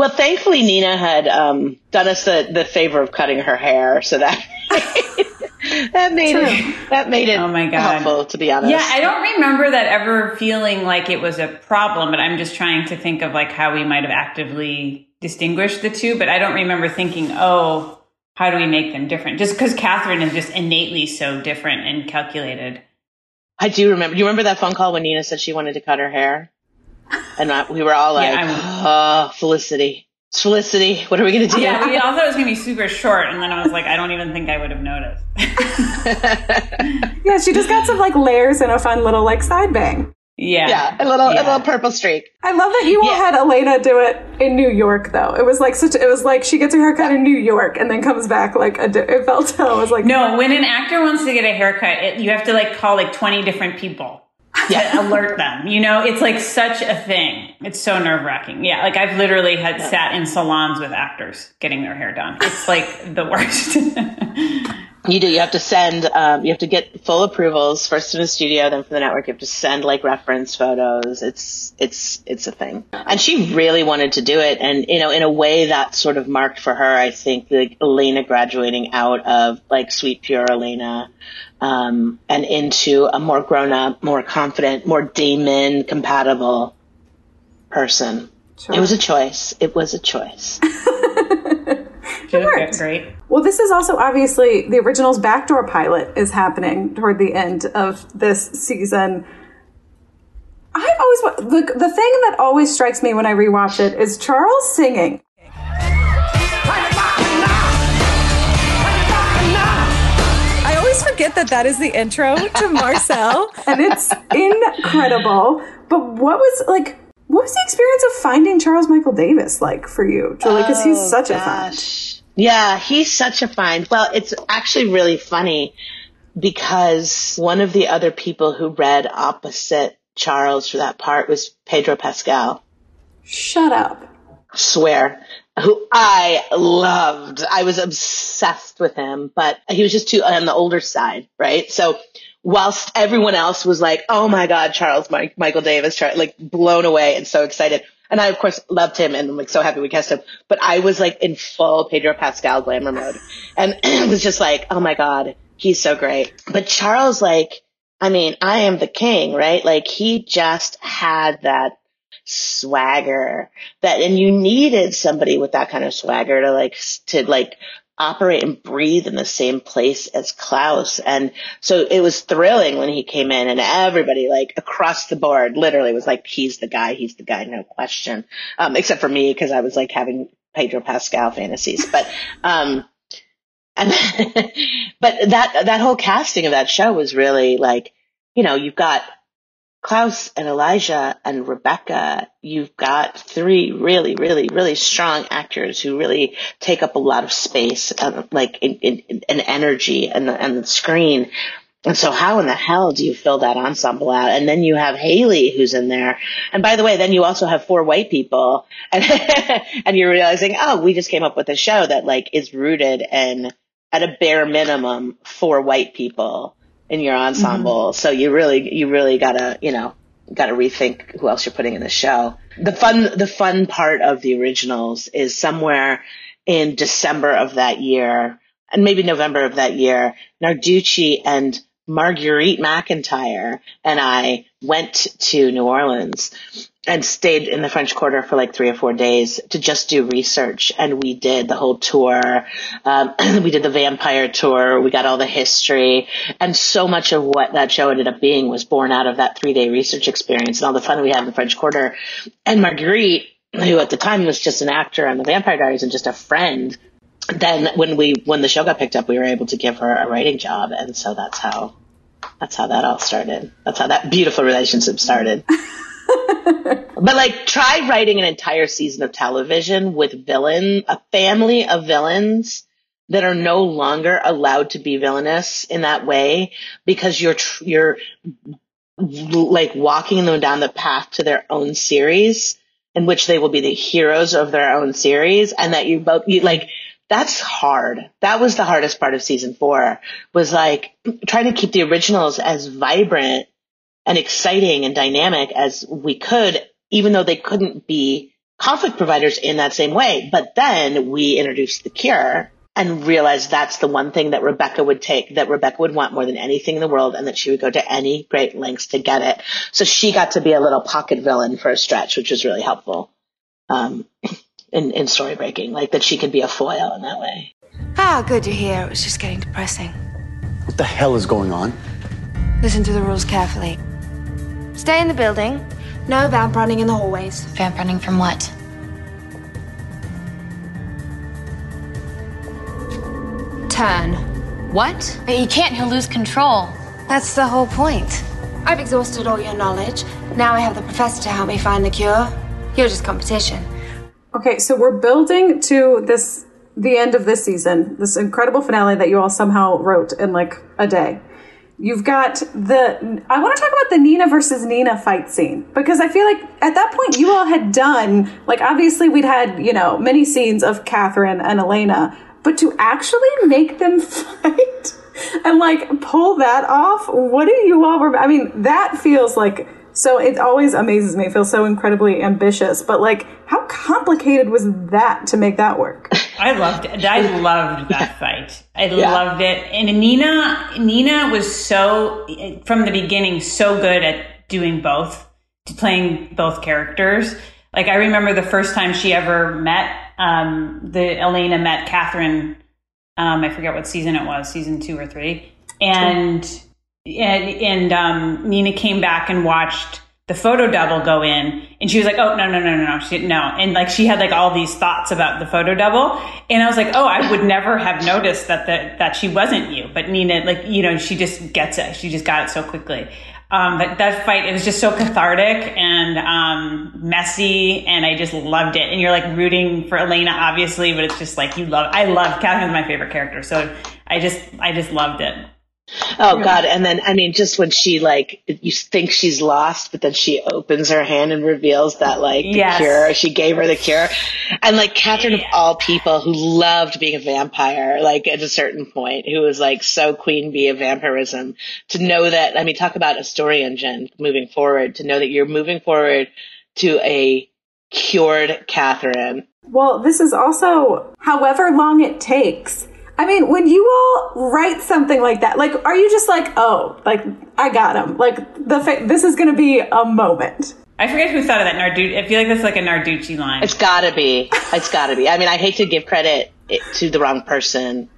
Well, thankfully Nina had um, done us the, the favor of cutting her hair so that [LAUGHS] that made it that made it Oh my God. helpful to be honest. Yeah, I don't remember that ever feeling like it was a problem, but I'm just trying to think of like how we might have actively distinguished the two. But I don't remember thinking, oh, how do we make them different? Just because Katherine is just innately so different and calculated. I do remember. Do you remember that phone call when Nina said she wanted to cut her hair? And I- we were all like, Yeah, oh, Felicity. Felicity, what are we going to do? Yeah, we all thought it was going to be super short, and then I was like, I don't even think I would have noticed. [LAUGHS] Yeah, she just got some like layers and a fun little like side bang. Yeah. Yeah, a little, a little purple streak. I love that you all had Elena do it in New York, though. It was like such. It was like she gets her haircut in New York and then comes back like a. di- It felt. [LAUGHS] I was like, No, when an actor wants to get a haircut, it, you have to like call like 20 different people to alert them. You know, it's like such a thing. It's so nerve wracking. Yeah, like I've literally had sat in salons with actors getting their hair done. It's like the worst. You do. You have to send. Um, you have to get full approvals first in the studio, then from the network. You have to send like reference photos. It's it's it's a thing. And she really wanted to do it, and you know, in a way that sort of marked for her. I think the Elena graduating out of like sweet pure Elena, um, and into a more grown up, more confident, more Damon compatible person. It was a choice. It was a choice. [LAUGHS] It worked. Great. Well, this is also obviously the original's backdoor pilot is happening toward the end of this season. I always wa- the the thing that always strikes me when I rewatch it is Charles singing. Forget that that is the intro to [LAUGHS] Marcel. and it's incredible. But what was like? What was the experience of finding Charles Michael Davis like for you, Julie? Because he's Oh, such a fan. gosh. Yeah, he's such a find. Well, it's actually really funny because one of the other people who read opposite Charles for that part was Pedro Pascal. Shut up. Swear. Who I loved. I was obsessed with him, but he was just too on the older side, right? So whilst everyone else was like, "Oh my God, Charles Mike, Michael Davis," Char-, like blown away and so excited, and I of course loved him and I'm like so happy we cast him, but I was like in full Pedro Pascal glamour mode, and [CLEARS THROAT] it was just like, "Oh my God, he's so great." But Charles, like, I mean, I am the king, right? Like he just had that swagger that and you needed somebody with that kind of swagger to like to like operate and breathe in the same place as Klaus. And so it was thrilling when he came in and everybody like across the board literally was like he's the guy. He's the guy. No question. Um except for me because I was like having Pedro Pascal fantasies. But um and [LAUGHS] but that that whole casting of that show was really like you know you've got Klaus and Elijah and Rebekah, you've got three really, really, really strong actors who really take up a lot of space, uh, like in, in, in energy and the, and the screen. And so how in the hell do you fill that ensemble out? And then you have Hayley who's in there. And by the way, then you also have four white people and, [LAUGHS] and you're realizing, oh, we just came up with a show that like is rooted in at a bare minimum four white people in your ensemble. Mm-hmm. So you really, you really gotta, you know, gotta rethink who else you're putting in the show. The fun, the fun part of the originals is somewhere in December of that year and maybe November of that year, Narducci and Marguerite MacIntyre and I went to New Orleans and stayed in the French Quarter for like three or four days to just do research. And we did the whole tour. Um, [CLEARS THROAT] we did the vampire tour. We got all the history. And so much of what that show ended up being was born out of that three day research experience and all the fun we had in the French Quarter. And Marguerite, who at the time was just an actor on the Vampire Diaries and just a friend, then when we when the show got picked up, we were able to give her a writing job, and so that's how that's how that all started. That's how that beautiful relationship started. [LAUGHS] but like, try writing an entire season of television with villain, a family of villains that are no longer allowed to be villainous in that way because you're tr- you're like walking them down the path to their own series in which they will be the heroes of their own series and that you both you like that's hard. That was the hardest part of season four was like trying to keep the originals as vibrant and exciting and dynamic as we could, even though they couldn't be conflict providers in that same way. But then we introduced the cure and realized that's the one thing that Rebekah would take, that Rebekah would want more than anything in the world, and that she would go to any great lengths to get it. So she got to be a little pocket villain for a stretch, which was really helpful um, in, in story breaking, like that she could be a foil in that way. Ah, good to hear. It was just getting depressing. What the hell is going on? Listen to the rules carefully. Stay in the building. No vamp running in the hallways. Vamp running from what? Turn. What? You can't, he'll lose control. That's the whole point. I've exhausted all your knowledge. Now I have the professor to help me find the cure. You're just competition. Okay, so we're building to this the end of this season, this incredible finale that you all somehow wrote in like a day. You've got the I want to talk about the Nina versus Nina fight scene because I feel like at that point you all had done like obviously we'd had, you know, many scenes of Katherine and Elena, but to actually make them [LAUGHS] fight and like pull that off, what do you all remember? I mean, that feels like so it always amazes me. It feels so incredibly ambitious, but like, how complicated was that to make that work? [LAUGHS] I loved it. I loved that fight. I yeah. loved it. And Nina, Nina was so from the beginning so good at doing both, playing both characters. Like I remember the first time she ever met um, the Elena met Katherine. Um, I forget what season it was, season two or three, and and, and um, Nina came back and watched the photo double go in and she was like oh no no no no no she no. And like she had like all these thoughts about the photo double and i was like oh i would never have noticed that the, that she wasn't you. But nina like you know she just gets it. She just got it so quickly. Um, but that fight it was just so cathartic and um, messy and i just loved it. And you're like rooting for elena obviously but it's just like you love i love katherine's my favorite character so i just i just loved it Oh yeah. God. And then, I mean, just when she like, you think she's lost, but then she opens her hand and reveals that like the yes. cure, she gave her the cure. And like Katherine yeah. of all people who loved being a vampire, like at a certain point, who was like so queen bee of vampirism to know that, I mean, talk about a story engine moving forward, to know that you're moving forward to a cured Katherine. Well, this is also however long it takes I mean, when you all write something like that, like, are you just like, oh, like, I got him. Like, the fa- this is going to be a moment. I forget who thought of that Narducci. I feel like that's like a Narducci line. It's gotta be. It's gotta be. I mean, I hate to give credit to the wrong person.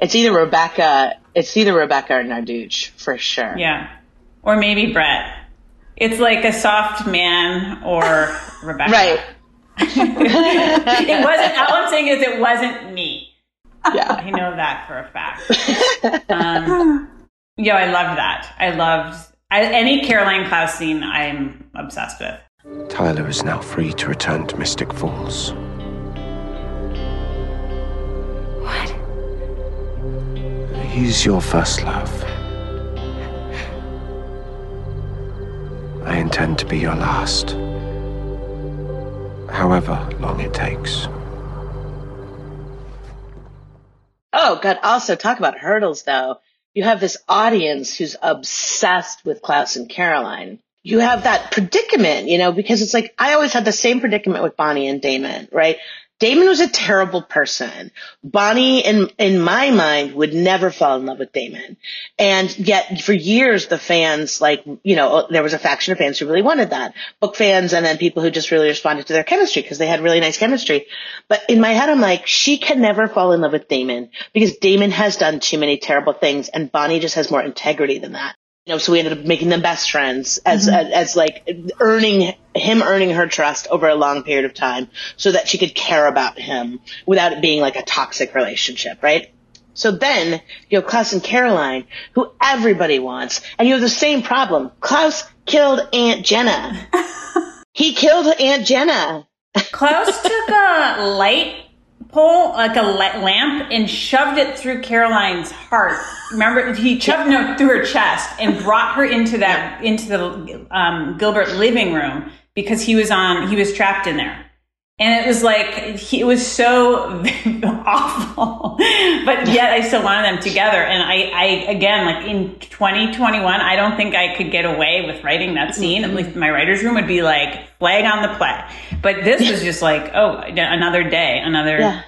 It's either Rebecca. It's either Rebecca or Narducci for sure. Yeah, or maybe Brett. It's like a soft man or [LAUGHS] Rebecca. right. [LAUGHS] it wasn't. All I'm saying is it wasn't me. Yeah. I know that for a fact. [LAUGHS] Um, yo, I love that. I loved I, any Caroline Klaus scene. I'm obsessed with. Tyler is now free to return to Mystic Falls. What? He's your first love. I intend to be your last. However long it takes. Oh, God. Also, talk about hurdles, though. You have this audience who's obsessed with Klaus and Caroline. You have that predicament, you know, because it's like, I always had the same predicament with Bonnie and Damon, right? Damon was a terrible person. Bonnie, in, in my mind, would never fall in love with Damon. And yet, for years, the fans, like, you know, there was a faction of fans who really wanted that. Book fans and then people who just really responded to their chemistry because they had really nice chemistry. But in my head, I'm like, she can never fall in love with Damon because Damon has done too many terrible things and Bonnie just has more integrity than that you know, so we ended up making them best friends as, mm-hmm. as, as, like earning him earning her trust over a long period of time so that she could care about him without it being like a toxic relationship, right? So then you have Klaus and Caroline, who everybody wants, and you have the same problem. Klaus killed Aunt Jenna. [LAUGHS] he killed Aunt Jenna. Klaus took a light pole, like a lamp, and shoved it through Caroline's heart. Remember, he shoved it through her chest and brought her into that into the um, Gilbert living room because he was on he was trapped in there. And it was like he, it was so [LAUGHS] awful, but yet I still wanted them together. And I, I again, like in 2021, I don't think I could get away with writing that scene. Mm-hmm. At least my writer's room would be like flag on the play. But this was just like, oh, another day, another. Yeah.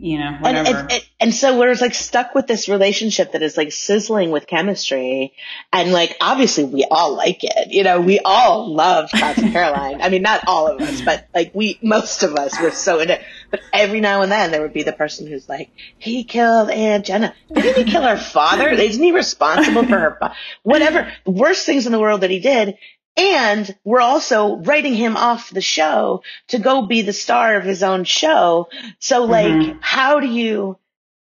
You know, And, whatever. and, and, and so we're like stuck with this relationship that is like sizzling with chemistry. And like, obviously we all like it. You know, we all love and [LAUGHS] Caroline. I mean, not all of us, but like we, most of us were so into it. But every now and then there would be the person who's like, he killed Aunt Jenna. Didn't he kill her father? Isn't he responsible for her? fa-" Whatever. The worst things in the world that he did. And we're also writing him off the show to go be the star of his own show. So like, Mhm. how do you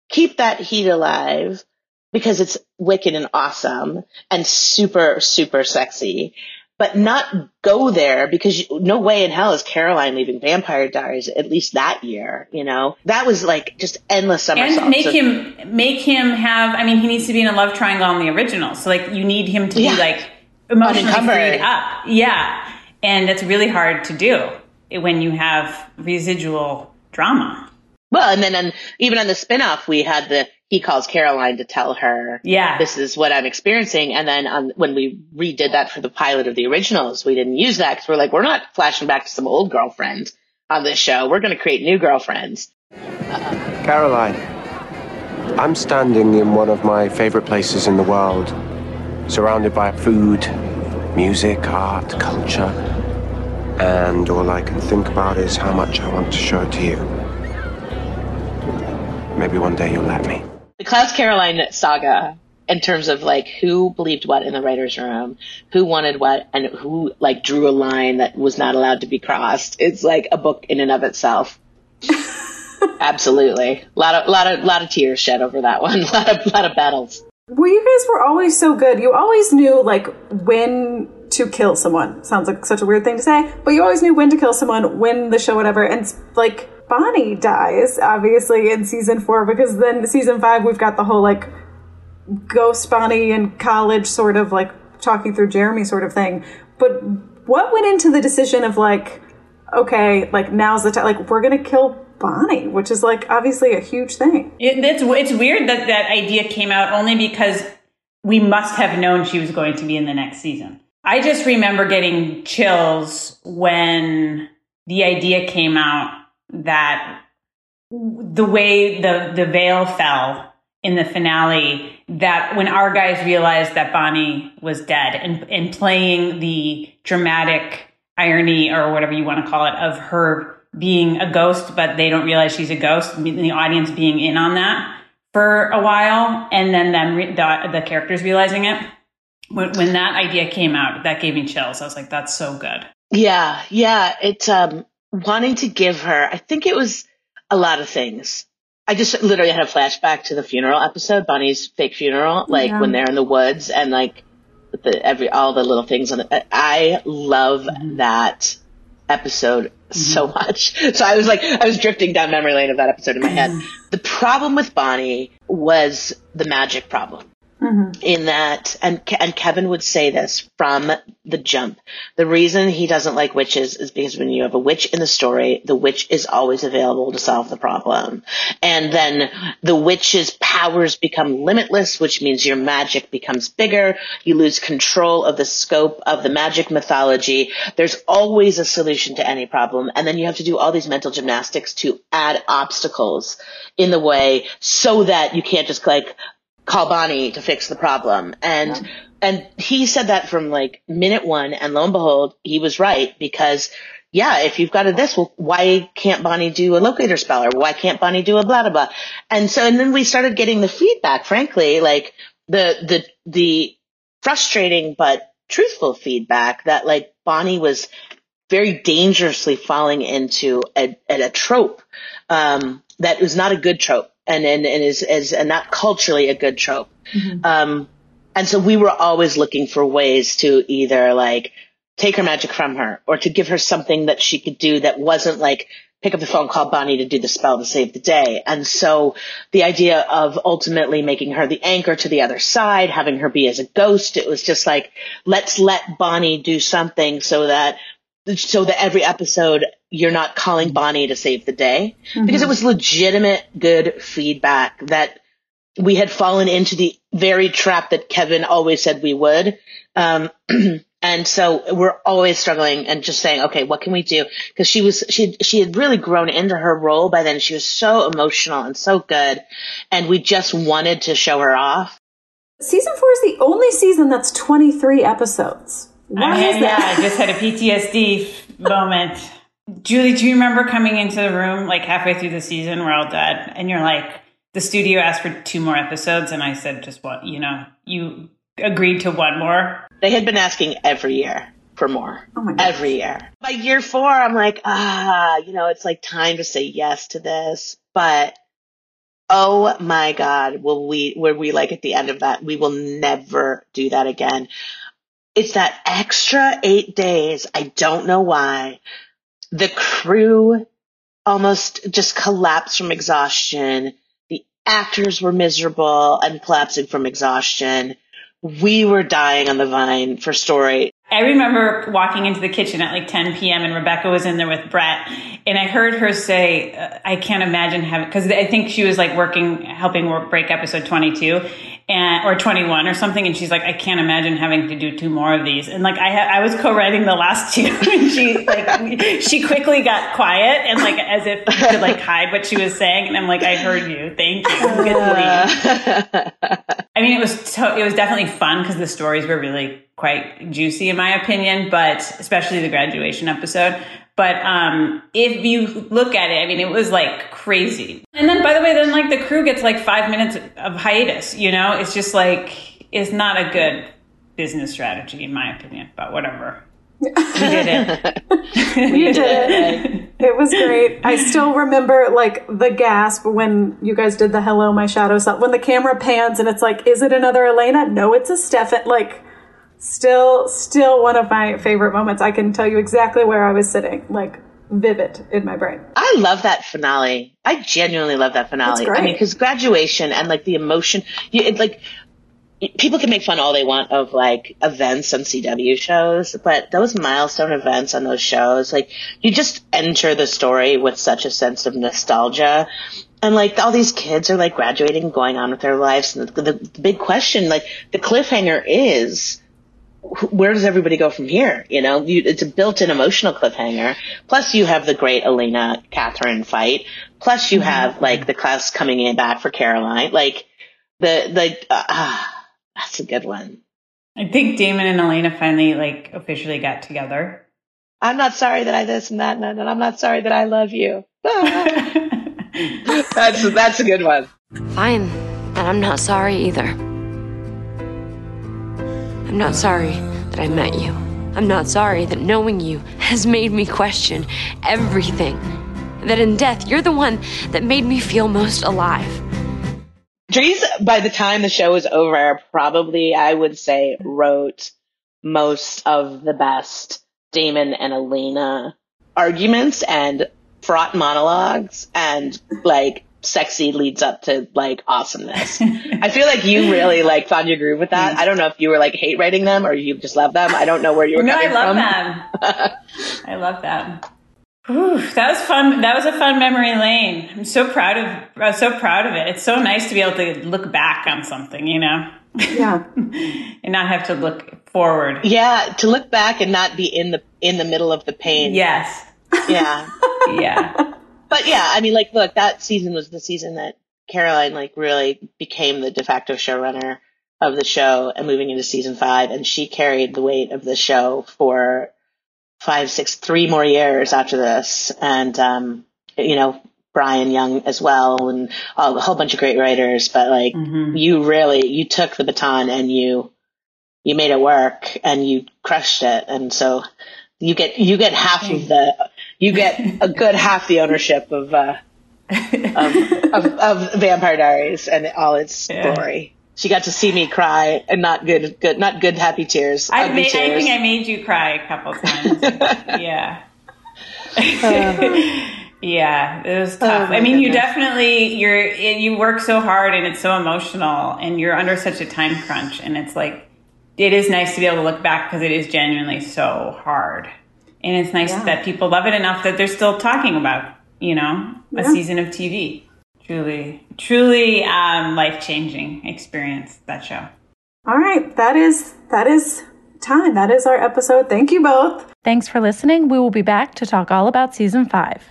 keep that heat alive? Because it's wicked and awesome and super, super sexy, but not go there because you, no way in hell is Caroline leaving Vampire Diaries at least that year, you know? That was like just endless somersaults. and make of- him make him have i mean he needs to be in a love triangle on the original so like you need him to Yeah. be like emotionally Unencumbered. freed up yeah and it's really hard to do when you have residual drama Well, and then on, even on the spinoff, we had the he calls Caroline to tell her, Yeah. this is what I'm experiencing. And then on, when we redid that for the pilot of the originals, we didn't use that because we're like, we're not flashing back to some old girlfriend on this show. We're going to create new girlfriends. Caroline, I'm standing in one of my favorite places in the world, surrounded by food, music, art, culture, and all I can think about is how much I want to show it to you. Maybe one day you'll let me. The Klaus Caroline saga in terms of like who believed what in the writer's room, who wanted what, and who like drew a line that was not allowed to be crossed. It's like a book in and of itself. [LAUGHS] Absolutely. A lot of, lot of, lot of tears shed over that one. A lot of, lot of battles. Well, you guys were always so good. You always knew like when to kill someone. Sounds like such a weird thing to say, but you always knew when to kill someone, when the show, whatever. And like Bonnie dies, obviously, in season four, because then season five we've got the whole like ghost Bonnie in college sort of like talking through Jeremy sort of thing. But what went into the decision of like, okay, like now's the time, like we're gonna kill Bonnie, which is like obviously a huge thing. It, it's it's weird that that idea came out only because we must have known she was going to be in the next season. I just remember getting chills when the idea came out that the way the the veil fell in the finale that when our guys realized that Bonnie was dead and and playing the dramatic irony or whatever you want to call it of her being a ghost but they don't realize she's a ghost and the audience being in on that for a while and then them re- the, the characters realizing it when, when that idea came out that gave me chills i was like that's so good Yeah, yeah. It's um wanting to give her. I think it was a lot of things. I just literally had a flashback to the funeral episode, Bonnie's fake funeral, like Yeah. when they're in the woods and like the every all the little things on it. I love that episode so mm-hmm. much. [LAUGHS] So I was like, I was drifting down memory lane of that episode in my head. [CLEARS THROAT] The problem with Bonnie was the magic problem Mm-hmm. in that, and and Kevin would say this from the jump. The reason he doesn't like witches is because when you have a witch in the story, the witch is always available to solve the problem, and then the witch's powers become limitless, which means your magic becomes bigger. You lose control of the scope of the magic mythology. There's always a solution to any problem, and then you have to do all these mental gymnastics to add obstacles in the way so that you can't just like call Bonnie to fix the problem. And and he said that from like minute one, and lo and behold, he was right because yeah, if you've got a this, well, why can't Bonnie do a locator spell, or why can't Bonnie do a blah blah blah? And so, and then we started getting the feedback. Frankly, like the the the frustrating but truthful feedback that like Bonnie was very dangerously falling into a, a, a trope um, that was not a good trope and and, and is, is and not culturally a good trope. Um, and so we were always looking for ways to either like take her magic from her or to give her something that she could do that wasn't like pick up the phone, call Bonnie to do the spell to save the day. And so the idea of ultimately making her the anchor to the other side, having her be as a ghost, it was just like, let's let Bonnie do something so that so that every episode you're not calling Bonnie to save the day because it was legitimate good feedback that we had fallen into the very trap that Kevin always said we would. Um, [CLEARS THROAT] and so we're always struggling and just saying, okay, what can we do? Because she was she she had really grown into her role by then. She was so emotional and so good, and we just wanted to show her off. Season four is the only season that's 23 episodes. Why I, is yeah. I just had a PTSD moment. Julie, do you remember coming into the room like halfway through the season, we're all dead, and you're like, the studio asked for two more episodes, and I said, just what, you know, you agreed to one more. They had been asking every year for more. every year. By year four, I'm like, ah, you know, it's like time to say yes to this. But oh my God, will we, were we like at the end of that? We will never do that again. It's that extra eight days. I don't know why. The crew almost just collapsed from exhaustion. The actors were miserable and collapsing from exhaustion. We were dying on the vine for story. I remember walking into the kitchen at like 10 p.m. and Rebecca was in there with Brett, and I heard her say, uh, "I can't imagine having," because I think she was like working, helping work break episode 22, and or 21 or something, and she's like, "I can't imagine having to do two more of these," and like I ha- I was co-writing the last two, [LAUGHS] and she like she quickly got quiet and like as if to like hide what she was saying, and I'm like, "I heard you, thank you. Uh. I mean, it was to- it was definitely fun because the stories were really quite juicy in my opinion, but especially the graduation episode. But um, if you look at it, I mean, it was like crazy. And then, by the way, then like the crew gets like five minutes of hiatus. You know, it's just like it's not a good business strategy in my opinion. But whatever, we did it. [LAUGHS] we did it. It was great. I still remember like the gasp when you guys did the "Hello, my shadow self." When the camera pans and it's like, "Is it another Elena?" No, it's a Stefan. Like, still, still one of my favorite moments. I can tell you exactly where I was sitting, like vivid in my brain. I love that finale. I genuinely love that finale. I mean, because graduation and like the emotion, you, it, like people can make fun all they want of like events on CW shows, but those milestone events on those shows, like you just enter the story with such a sense of nostalgia. And like all these kids are like graduating, going on with their lives. And the, the, the big question, like the cliffhanger is, where does everybody go from here? You know, you, it's a built-in emotional cliffhanger. Plus you have the great Elena Katherine fight. Plus you have like the class coming in back for Caroline. Like the, the, uh, ah, that's a good one. I think Damon and Elena finally like officially got together. I'm not sorry that I this and that and, that, and I'm not sorry that I love you. [LAUGHS] [LAUGHS] that's, that's a good one. Fine, and I'm not sorry either. I'm not sorry that I met you. I'm not sorry that knowing you has made me question everything. That in death, you're the one that made me feel most alive. Dries, by the time the show was over, probably I would say wrote most of the best Damon and Elena arguments and fraught monologues and like sexy leads up to like awesomeness. [LAUGHS] I feel like you really like found your groove with that. I don't know if you were like hate writing them or you just love them. I don't know where you were No, I love from. them. [LAUGHS] I love them. Whew, that was fun. That was a fun memory lane. I'm so proud of. I'm so proud of it. It's so nice to be able to look back on something, you know. Yeah. [LAUGHS] and not have to look forward. Yeah, to look back and not be in the in the middle of the pain. Yes. Yeah. yeah. But yeah, I mean, like, look, that season was the season that Caroline like really became the de facto showrunner of the show and moving into season five, and she carried the weight of the show for five, six, three more years after this, and um, you know. Brian Young as well, and a whole bunch of great writers. But like, you really you took the baton and you you made it work and you crushed it. And so you get you get half of the you get a good half the ownership of uh, of, of, of Vampire Diaries and all its Yeah. glory. She got to see me cry and not good good not good happy tears. I, made, I think I made you cry a couple times. [LAUGHS] yeah. [LAUGHS] yeah, it was tough. my I mean, you definitely you're you work so hard and it's so emotional and you're under such a time crunch and it's like it is nice to be able to look back because it is genuinely so hard. And it's nice Yeah. that people love it enough that they're still talking about, you know, a Yeah. season of TV. Truly, truly um, life changing experience that show. All right, that is that is time. That is our episode. Thank you both. Thanks for listening. We will be back to talk all about season five.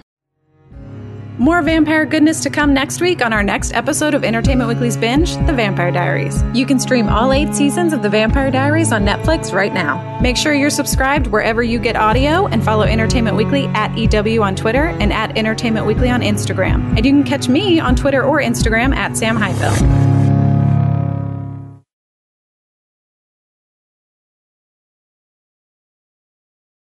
More vampire goodness to come next week on our next episode of Entertainment Weekly's Binge, The Vampire Diaries. You can stream all eight seasons of The Vampire Diaries on Netflix right now. Make sure you're subscribed wherever you get audio and follow Entertainment Weekly at EW on Twitter and at Entertainment Weekly on Instagram. And you can catch me on Twitter or Instagram at Sam Highfill.